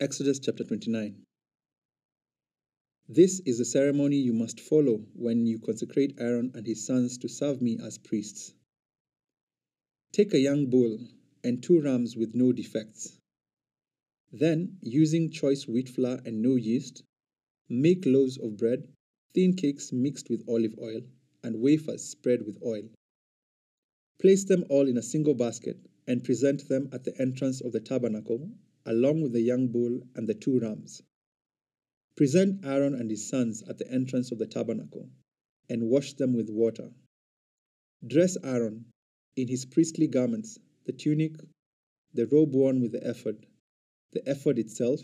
Exodus chapter 29. This is the ceremony you must follow when you consecrate Aaron and his sons to serve me as priests. Take a young bull and two rams with no defects. Then, using choice wheat flour and no yeast, make loaves of bread, thin cakes mixed with olive oil, and wafers spread with oil. Place them all in a single basket and present them at the entrance of the tabernacle along with the young bull and the two rams. Present Aaron and his sons at the entrance of the tabernacle, and wash them with water. Dress Aaron in his priestly garments, the tunic, the robe worn with the ephod, the ephod itself,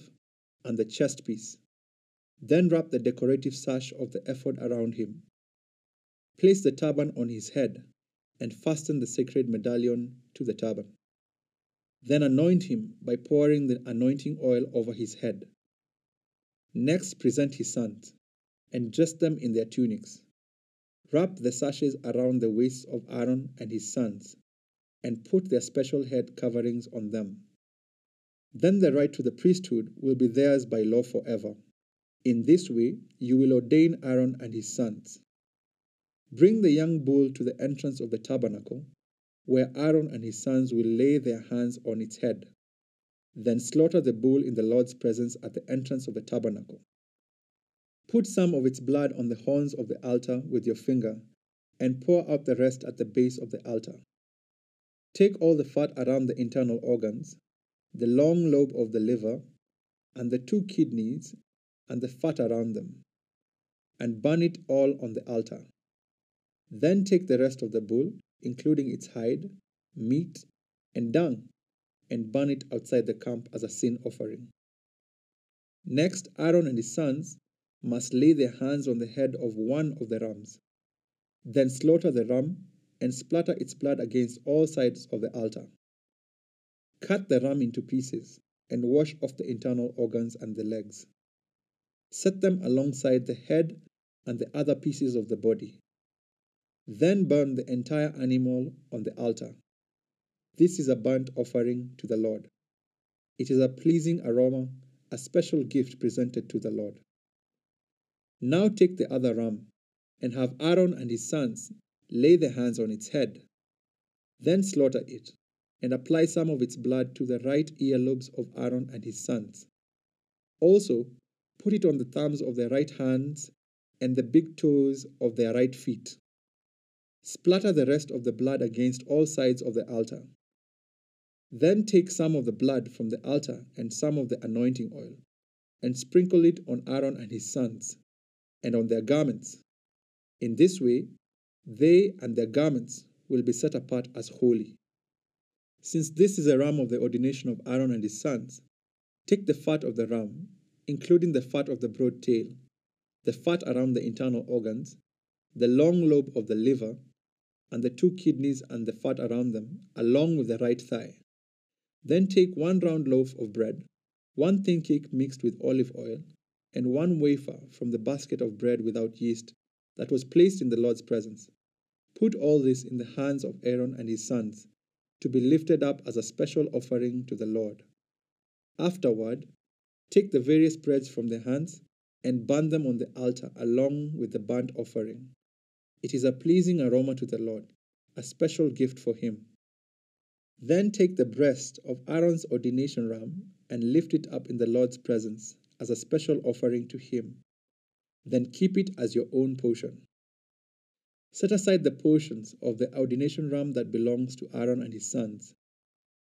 and the chest piece. Then wrap the decorative sash of the ephod around him. Place the turban on his head, and fasten the sacred medallion to the turban. Then anoint him by pouring the anointing oil over his head. Next, present his sons, and dress them in their tunics. Wrap the sashes around the waists of Aaron and his sons, and put their special head coverings on them. Then the right to the priesthood will be theirs by law forever. In this way, you will ordain Aaron and his sons. Bring the young bull to the entrance of the tabernacle where Aaron and his sons will lay their hands on its head. Then slaughter the bull in the Lord's presence at the entrance of the tabernacle. Put some of its blood on the horns of the altar with your finger, and pour out the rest at the base of the altar. Take all the fat around the internal organs, the long lobe of the liver, and the two kidneys, and the fat around them, and burn it all on the altar. Then take the rest of the bull including its hide, meat, and dung, and burn it outside the camp as a sin offering. Next, Aaron and his sons must lay their hands on the head of one of the rams. Then slaughter the ram and splatter its blood against all sides of the altar. Cut the ram into pieces and wash off the internal organs and the legs. Set them alongside the head and the other pieces of the body. Then burn the entire animal on the altar. This is a burnt offering to the Lord. It is a pleasing aroma, a special gift presented to the Lord. Now take the other ram and have Aaron and his sons lay their hands on its head. Then slaughter it and apply some of its blood to the right earlobes of Aaron and his sons. Also, put it on the thumbs of their right hands and the big toes of their right feet. Splatter the rest of the blood against all sides of the altar. Then take some of the blood from the altar and some of the anointing oil, and sprinkle it on Aaron and his sons, and on their garments. In this way, they and their garments will be set apart as holy. Since this is a ram of the ordination of Aaron and his sons, take the fat of the ram, including the fat of the broad tail, the fat around the internal organs, the long lobe of the liver, and the two kidneys and the fat around them, along with the right thigh. Then take one round loaf of bread, one thin cake mixed with olive oil, and one wafer from the basket of bread without yeast that was placed in the Lord's presence. Put all this in the hands of Aaron and his sons, to be lifted up as a special offering to the Lord. Afterward, take the various breads from their hands and burn them on the altar along with the burnt offering. It is a pleasing aroma to the Lord, a special gift for him. Then take the breast of Aaron's ordination ram and lift it up in the Lord's presence as a special offering to him. Then keep it as your own portion. Set aside the portions of the ordination ram that belongs to Aaron and his sons.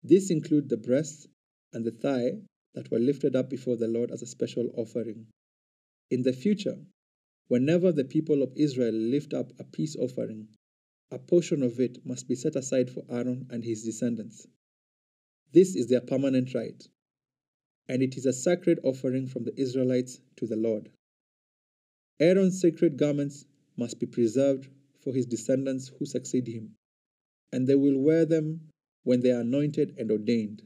These include the breast and the thigh that were lifted up before the Lord as a special offering. In the future, Whenever the people of Israel lift up a peace offering, a portion of it must be set aside for Aaron and his descendants. This is their permanent right, and it is a sacred offering from the Israelites to the Lord. Aaron's sacred garments must be preserved for his descendants who succeed him, and they will wear them when they are anointed and ordained.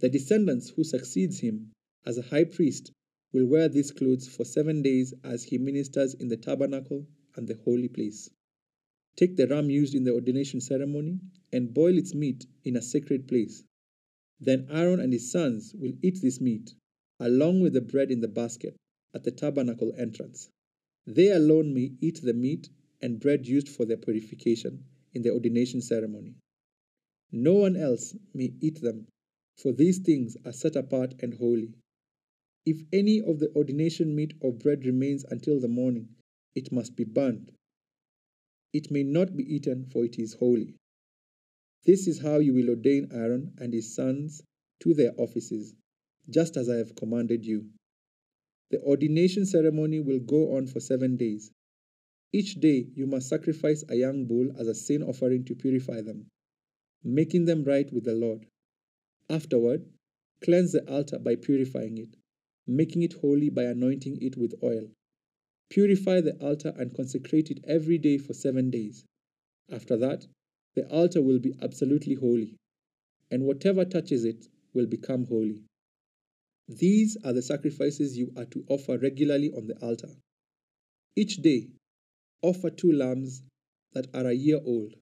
The descendants who succeeds him as a high priest will wear these clothes for seven days as he ministers in the tabernacle and the holy place. Take the ram used in the ordination ceremony and boil its meat in a sacred place. Then Aaron and his sons will eat this meat, along with the bread in the basket at the tabernacle entrance. They alone may eat the meat and bread used for their purification in the ordination ceremony. No one else may eat them, for these things are set apart and holy. If any of the ordination meat or bread remains until the morning, it must be burned. It may not be eaten, for it is holy. This is how you will ordain Aaron and his sons to their offices, just as I have commanded you. The ordination ceremony will go on for seven days. Each day you must sacrifice a young bull as a sin offering to purify them, making them right with the Lord. Afterward, cleanse the altar by purifying it, making it holy by anointing it with oil. Purify the altar and consecrate it every day for seven days. After that, the altar will be absolutely holy, and whatever touches it will become holy. These are the sacrifices you are to offer regularly on the altar. Each day, offer two lambs that are a year old,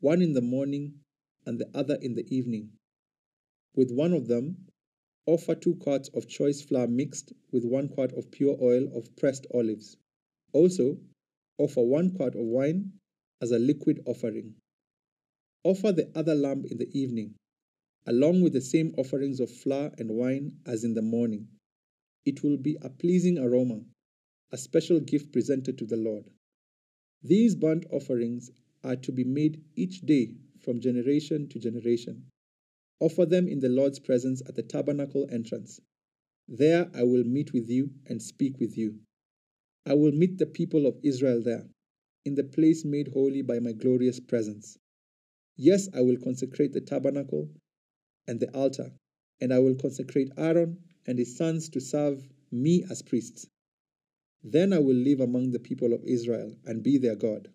one in the morning and the other in the evening. With one of them, offer two quarts of choice flour mixed with one quart of pure oil of pressed olives. Also, offer one quart of wine as a liquid offering. Offer the other lamb in the evening, along with the same offerings of flour and wine as in the morning. It will be a pleasing aroma, a special gift presented to the Lord. These burnt offerings are to be made each day from generation to generation. Offer them in the Lord's presence at the tabernacle entrance. There I will meet with you and speak with you. I will meet the people of Israel there, in the place made holy by my glorious presence. Yes, I will consecrate the tabernacle and the altar, and I will consecrate Aaron and his sons to serve me as priests. Then I will live among the people of Israel and be their God,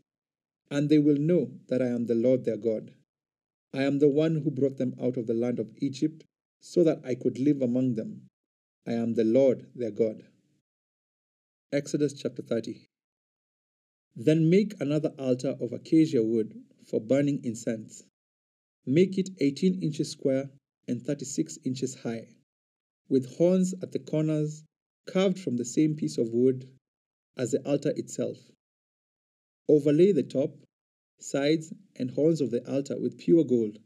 and they will know that I am the Lord their God. I am the one who brought them out of the land of Egypt so that I could live among them. I am the Lord their God. Exodus chapter 30. Then make another altar of acacia wood for burning incense. Make it 18 inches square and 36 inches high, with horns at the corners carved from the same piece of wood as the altar itself. Overlay the top, sides, and horns of the altar with pure gold,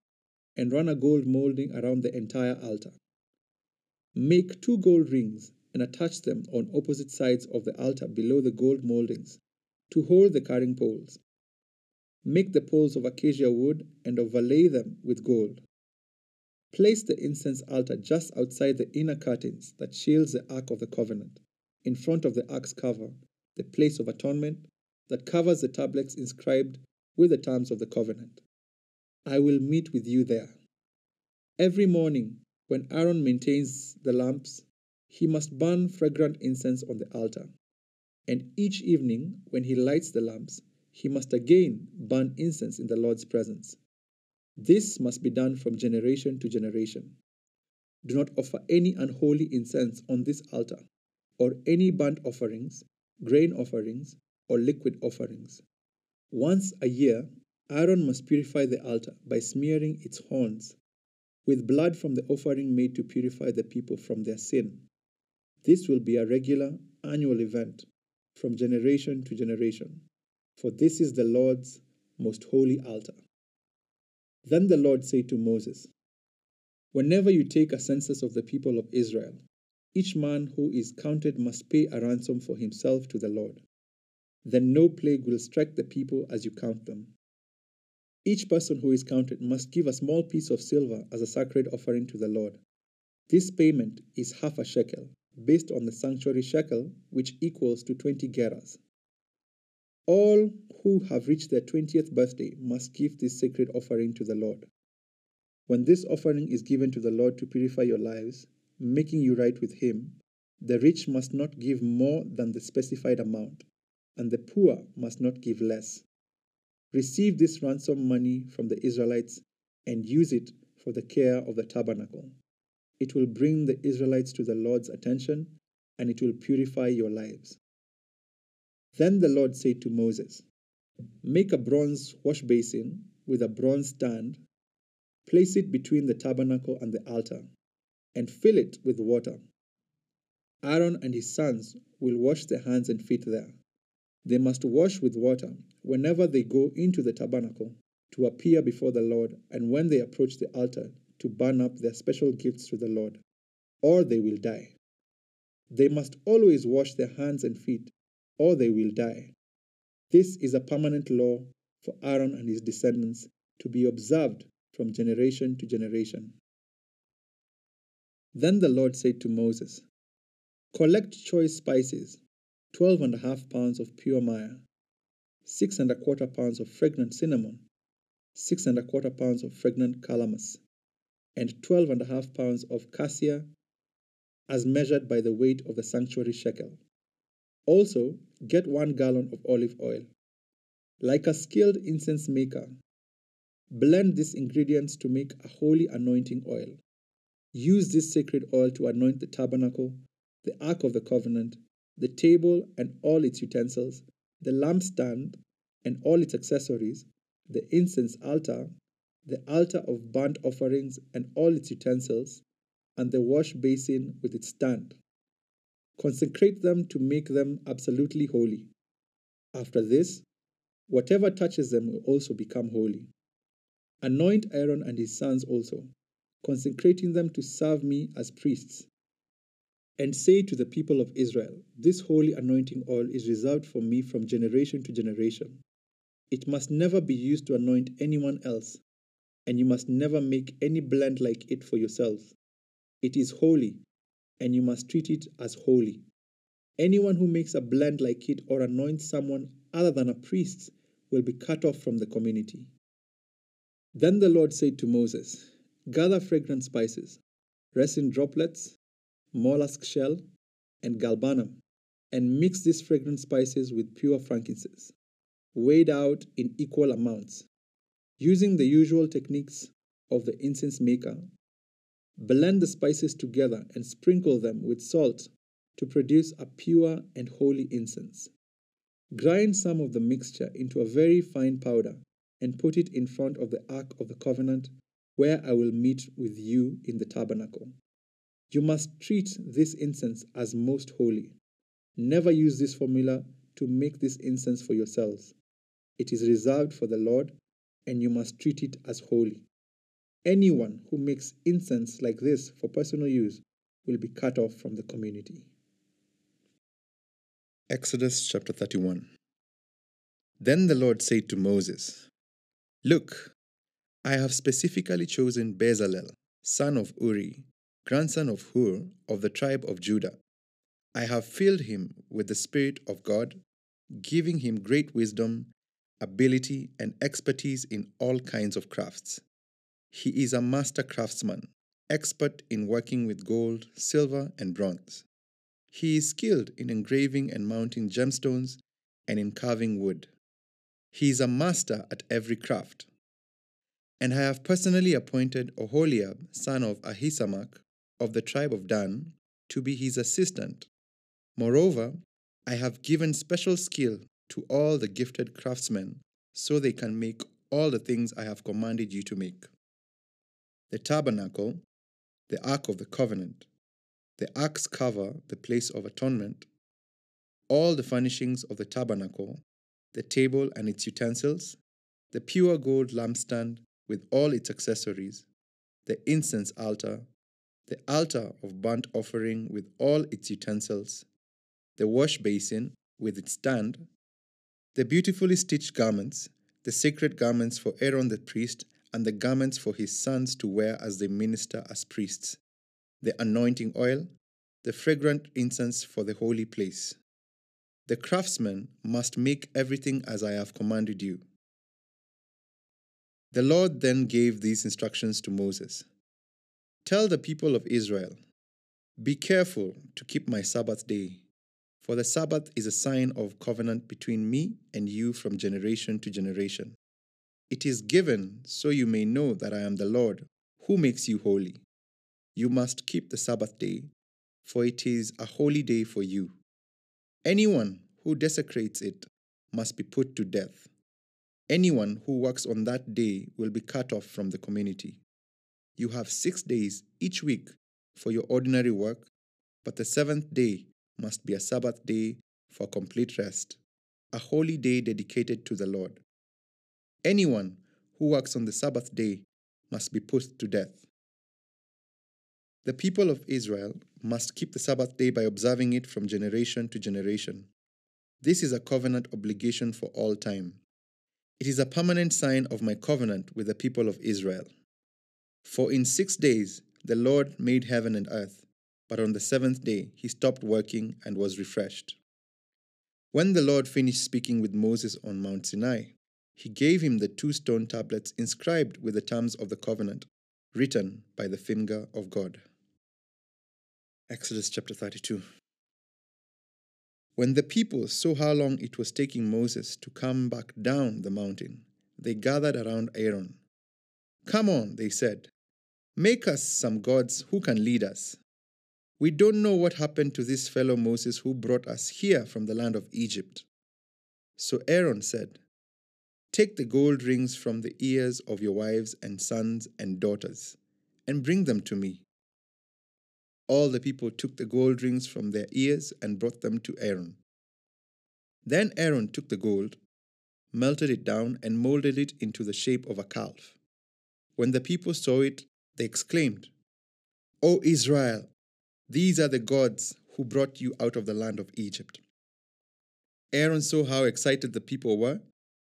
and run a gold molding around the entire altar. Make two gold rings and attach them on opposite sides of the altar below the gold moldings to hold the carrying poles. Make the poles of acacia wood and overlay them with gold. Place the incense altar just outside the inner curtains that shields the Ark of the Covenant, in front of the Ark's cover, the place of atonement that covers the tablets inscribed with the terms of the covenant. I will meet with you there. Every morning, when Aaron maintains the lamps, he must burn fragrant incense on the altar. And each evening, when he lights the lamps, he must again burn incense in the Lord's presence. This must be done from generation to generation. Do not offer any unholy incense on this altar, or any burnt offerings, grain offerings, or liquid offerings. Once a year, Aaron must purify the altar by smearing its horns with blood from the offering made to purify the people from their sin. This will be a regular annual event from generation to generation, for this is the Lord's most holy altar. Then the Lord said to Moses, Whenever you take a census of the people of Israel, each man who is counted must pay a ransom for himself to the Lord. Then no plague will strike the people as you count them. Each person who is counted must give a small piece of silver as a sacred offering to the Lord. This payment is half a shekel, based on the sanctuary shekel, which equals to 20 gerahs. All who have reached their 20th birthday must give this sacred offering to the Lord. When this offering is given to the Lord to purify your lives, making you right with Him, the rich must not give more than the specified amount, and the poor must not give less. Receive this ransom money from the Israelites and use it for the care of the tabernacle. It will bring the Israelites to the Lord's attention and it will purify your lives. Then the Lord said to Moses, Make a bronze wash basin with a bronze stand, place it between the tabernacle and the altar, and fill it with water. Aaron and his sons will wash their hands and feet there. They must wash with water whenever they go into the tabernacle to appear before the Lord and when they approach the altar to burn up their special gifts to the Lord, or they will die. They must always wash their hands and feet, or they will die. This is a permanent law for Aaron and his descendants to be observed from generation to generation. Then the Lord said to Moses, Collect choice spices, twelve and a half pounds of pure myrrh, six and a quarter pounds of fragrant cinnamon, six and a quarter pounds of fragrant calamus, and twelve and a half pounds of cassia, as measured by the weight of the sanctuary shekel. Also, get one gallon of olive oil. Like a skilled incense maker, blend these ingredients to make a holy anointing oil. Use this sacred oil to anoint the tabernacle, the Ark of the Covenant, the table and all its utensils, the lampstand and all its accessories, the incense altar, the altar of burnt offerings and all its utensils, and the wash basin with its stand. Consecrate them to make them absolutely holy. After this, whatever touches them will also become holy. Anoint Aaron and his sons also, consecrating them to serve me as priests. And say to the people of Israel, This holy anointing oil is reserved for me from generation to generation. It must never be used to anoint anyone else, and you must never make any blend like it for yourselves. It is holy, and you must treat it as holy. Anyone who makes a blend like it or anoints someone other than a priest will be cut off from the community. Then the Lord said to Moses, Gather fragrant spices, resin droplets, mollusk shell, and galbanum, and mix these fragrant spices with pure frankincense, weighed out in equal amounts. Using the usual techniques of the incense maker, blend the spices together and sprinkle them with salt to produce a pure and holy incense. Grind some of the mixture into a very fine powder and put it in front of the Ark of the Covenant, where I will meet with you in the tabernacle. You must treat this incense as most holy. Never use this formula to make this incense for yourselves. It is reserved for the Lord, and you must treat it as holy. Anyone who makes incense like this for personal use will be cut off from the community. Exodus chapter 31. Then the Lord said to Moses, Look, I have specifically chosen Bezalel, son of Uri, grandson of Hur, of the tribe of Judah. I have filled him with the Spirit of God, giving him great wisdom, ability, and expertise in all kinds of crafts. He is a master craftsman, expert in working with gold, silver, and bronze. He is skilled in engraving and mounting gemstones and in carving wood. He is a master at every craft. And I have personally appointed Oholiab, son of Ahisamach, of the tribe of Dan, to be his assistant. Moreover, I have given special skill to all the gifted craftsmen so they can make all the things I have commanded you to make the tabernacle, the ark of the covenant, the ark's cover, the place of atonement, all the furnishings of the tabernacle, the table and its utensils, the pure gold lampstand with all its accessories, the incense altar, the altar of burnt offering with all its utensils, the wash basin with its stand, the beautifully stitched garments, the sacred garments for Aaron the priest, and the garments for his sons to wear as they minister as priests, the anointing oil, the fragrant incense for the holy place. The craftsman must make everything as I have commanded you. The Lord then gave these instructions to Moses Tell the people of Israel, Be careful to keep my Sabbath day, for the Sabbath is a sign of covenant between me and you from generation to generation. It is given so you may know that I am the Lord who makes you holy. You must keep the Sabbath day, for it is a holy day for you. Anyone who desecrates it must be put to death. Anyone who works on that day will be cut off from the community. You have six days each week for your ordinary work, but the seventh day must be a Sabbath day for complete rest, a holy day dedicated to the Lord. Anyone who works on the Sabbath day must be put to death. The people of Israel must keep the Sabbath day by observing it from generation to generation. This is a covenant obligation for all time. It is a permanent sign of my covenant with the people of Israel. For in six days the Lord made heaven and earth, but on the seventh day he stopped working and was refreshed. When the Lord finished speaking with Moses on Mount Sinai, he gave him the two stone tablets inscribed with the terms of the covenant, written by the finger of God. Exodus chapter 32. When the people saw how long it was taking Moses to come back down the mountain, they gathered around Aaron. Come on, they said, make us some gods who can lead us. We don't know what happened to this fellow Moses who brought us here from the land of Egypt. So Aaron said, Take the gold rings from the ears of your wives and sons and daughters, and bring them to me. All the people took the gold rings from their ears and brought them to Aaron. Then Aaron took the gold, melted it down, and molded it into the shape of a calf. When the people saw it, they exclaimed, O Israel, these are the gods who brought you out of the land of Egypt. Aaron saw how excited the people were,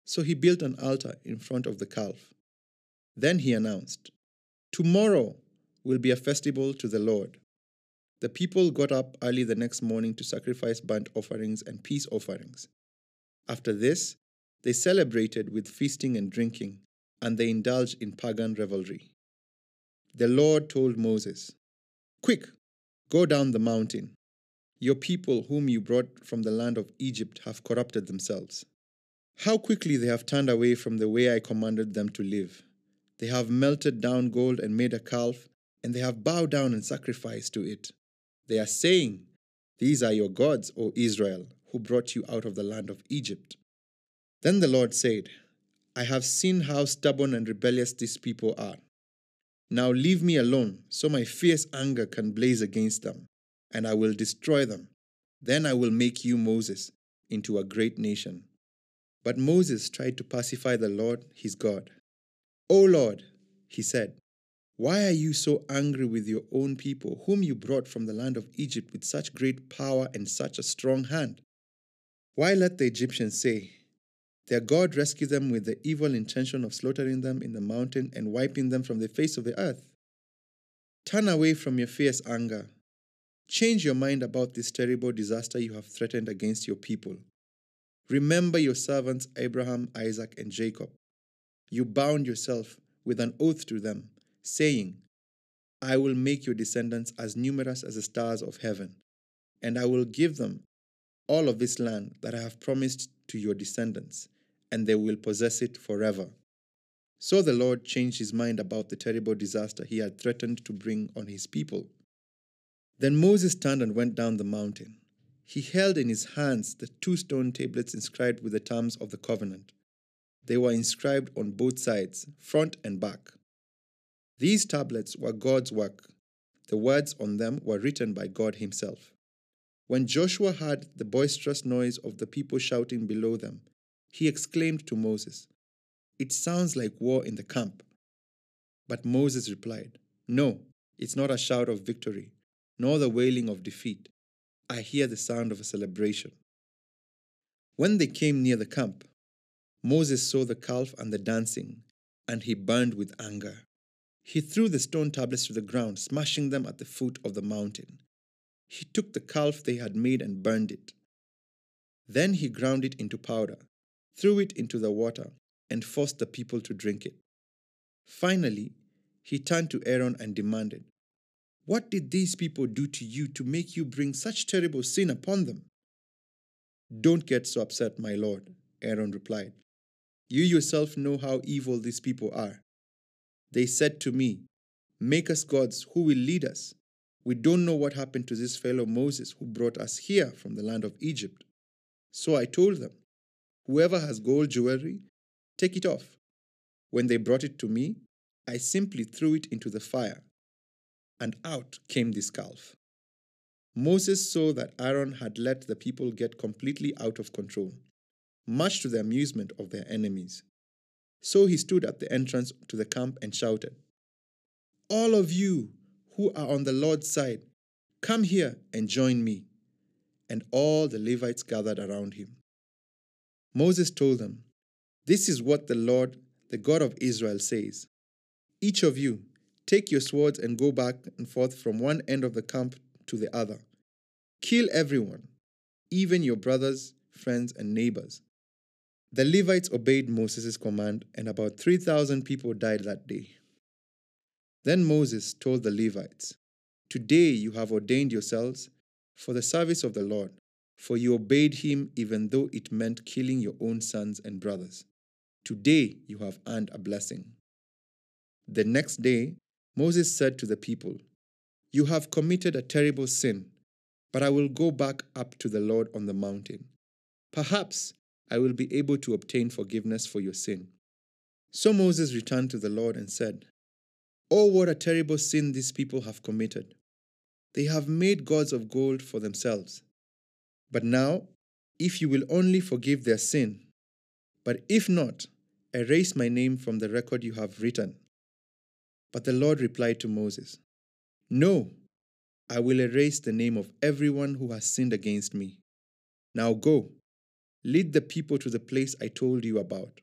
so he built an altar in front of the calf. Then he announced, Tomorrow will be a festival to the Lord. The people got up early the next morning to sacrifice burnt offerings and peace offerings. After this, they celebrated with feasting and drinking, and they indulged in pagan revelry. The Lord told Moses, Quick, go down the mountain. Your people, whom you brought from the land of Egypt, have corrupted themselves. How quickly they have turned away from the way I commanded them to live. They have melted down gold and made a calf, and they have bowed down and sacrificed to it. They are saying, These are your gods, O Israel, who brought you out of the land of Egypt. Then the Lord said, I have seen how stubborn and rebellious these people are. Now leave me alone, so my fierce anger can blaze against them, and I will destroy them. Then I will make you, Moses, into a great nation. But Moses tried to pacify the Lord, his God. O Lord, he said, why are you so angry with your own people, whom you brought from the land of Egypt with such great power and such a strong hand? Why let the Egyptians say, Their God rescued them with the evil intention of slaughtering them in the mountain and wiping them from the face of the earth? Turn away from your fierce anger. Change your mind about this terrible disaster you have threatened against your people. Remember your servants Abraham, Isaac, and Jacob. You bound yourself with an oath to them saying, I will make your descendants as numerous as the stars of heaven, and I will give them all of this land that I have promised to your descendants, and they will possess it forever. So the Lord changed his mind about the terrible disaster he had threatened to bring on his people. Then Moses turned and went down the mountain. He held in his hands the two stone tablets inscribed with the terms of the covenant. They were inscribed on both sides, front and back. These tablets were God's work. The words on them were written by God Himself. When Joshua heard the boisterous noise of the people shouting below them, he exclaimed to Moses, It sounds like war in the camp. But Moses replied, No, it's not a shout of victory, nor the wailing of defeat. I hear the sound of a celebration. When they came near the camp, Moses saw the calf and the dancing, and he burned with anger. He threw the stone tablets to the ground, smashing them at the foot of the mountain. He took the calf they had made and burned it. Then he ground it into powder, threw it into the water, and forced the people to drink it. Finally, he turned to Aaron and demanded, What did these people do to you to make you bring such terrible sin upon them? Don't get so upset, my lord, Aaron replied. You yourself know how evil these people are. They said to me, Make us gods who will lead us. We don't know what happened to this fellow Moses who brought us here from the land of Egypt. So I told them, Whoever has gold jewelry, take it off. When they brought it to me, I simply threw it into the fire, and out came this calf. Moses saw that Aaron had let the people get completely out of control, much to the amusement of their enemies. So he stood at the entrance to the camp and shouted, All of you who are on the Lord's side, come here and join me. And all the Levites gathered around him. Moses told them, This is what the Lord, the God of Israel, says Each of you, take your swords and go back and forth from one end of the camp to the other. Kill everyone, even your brothers, friends, and neighbors. The Levites obeyed Moses' command, and about 3,000 people died that day. Then Moses told the Levites, Today you have ordained yourselves for the service of the Lord, for you obeyed him even though it meant killing your own sons and brothers. Today you have earned a blessing. The next day, Moses said to the people, You have committed a terrible sin, but I will go back up to the Lord on the mountain. Perhaps I will be able to obtain forgiveness for your sin. So Moses returned to the Lord and said, Oh, what a terrible sin these people have committed. They have made gods of gold for themselves. But now, if you will only forgive their sin, but if not, erase my name from the record you have written. But the Lord replied to Moses, No, I will erase the name of everyone who has sinned against me. Now go, lead the people to the place I told you about.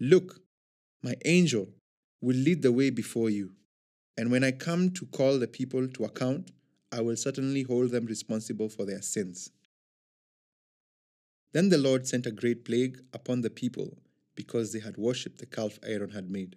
Look, my angel will lead the way before you. And when I come to call the people to account, I will certainly hold them responsible for their sins. Then the Lord sent a great plague upon the people because they had worshipped the calf Aaron had made.